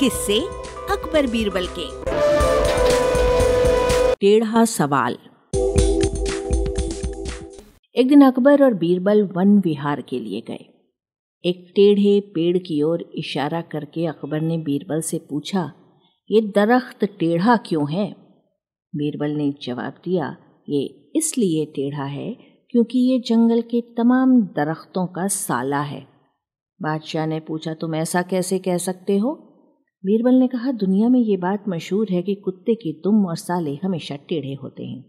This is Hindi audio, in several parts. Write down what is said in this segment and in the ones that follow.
किससे अकबर बीरबल के। टेढ़ा सवाल। एक दिन अकबर और बीरबल वन विहार के लिए गए। एक टेढ़े पेड़ की ओर इशारा करके अकबर ने बीरबल से पूछा, ये दरख्त टेढ़ा क्यों है? बीरबल ने जवाब दिया, ये इसलिए टेढ़ा है क्योंकि ये जंगल के तमाम दरख्तों का साला है। बादशाह ने पूछा, तुम ऐसा कैसे कह सकते हो? बीरबल ने कहा, दुनिया में ये बात मशहूर है कि कुत्ते की तुम और साले हमेशा टेढ़े होते हैं।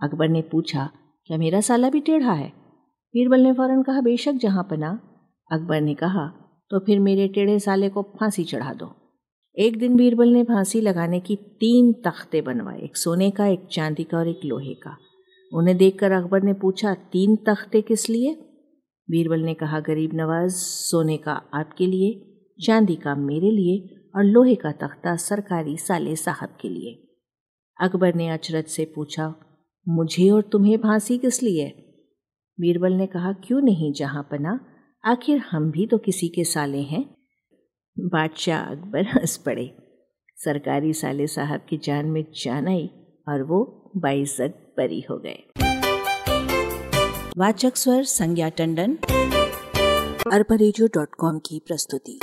अकबर ने पूछा, क्या मेरा साला भी टेढ़ा है? बीरबल ने फ़ौरन कहा, बेशक, जहाँ पना अकबर ने कहा तो फिर मेरे टेढ़े साले को फांसी चढ़ा दो। एक दिन बीरबल ने फांसी लगाने की तीन तख्ते बनवाए, एक सोने का, एक चांदी का और एक लोहे का। उन्हें देखकर अकबर ने पूछा, तीन तख्ते किस लिए? बीरबल ने कहा, गरीब नवाज़, सोने का आपके लिए, चांदी का मेरे लिए और लोहे का तख्ता सरकारी साले साहब के लिए। अकबर ने अचरज से पूछा मुझे और तुम्हें फांसी किस लिए? बीरबल ने कहा क्यों नहीं जहाँ पना। आखिर हम भी तो किसी के साले हैं। बादशाह अकबर हंस पड़े। सरकारी साले साहब की जान में जान आई और वो बाइज्जत बरी हो गए। वाचक स्वर संज्ञा टंडन। अरबा की प्रस्तुति।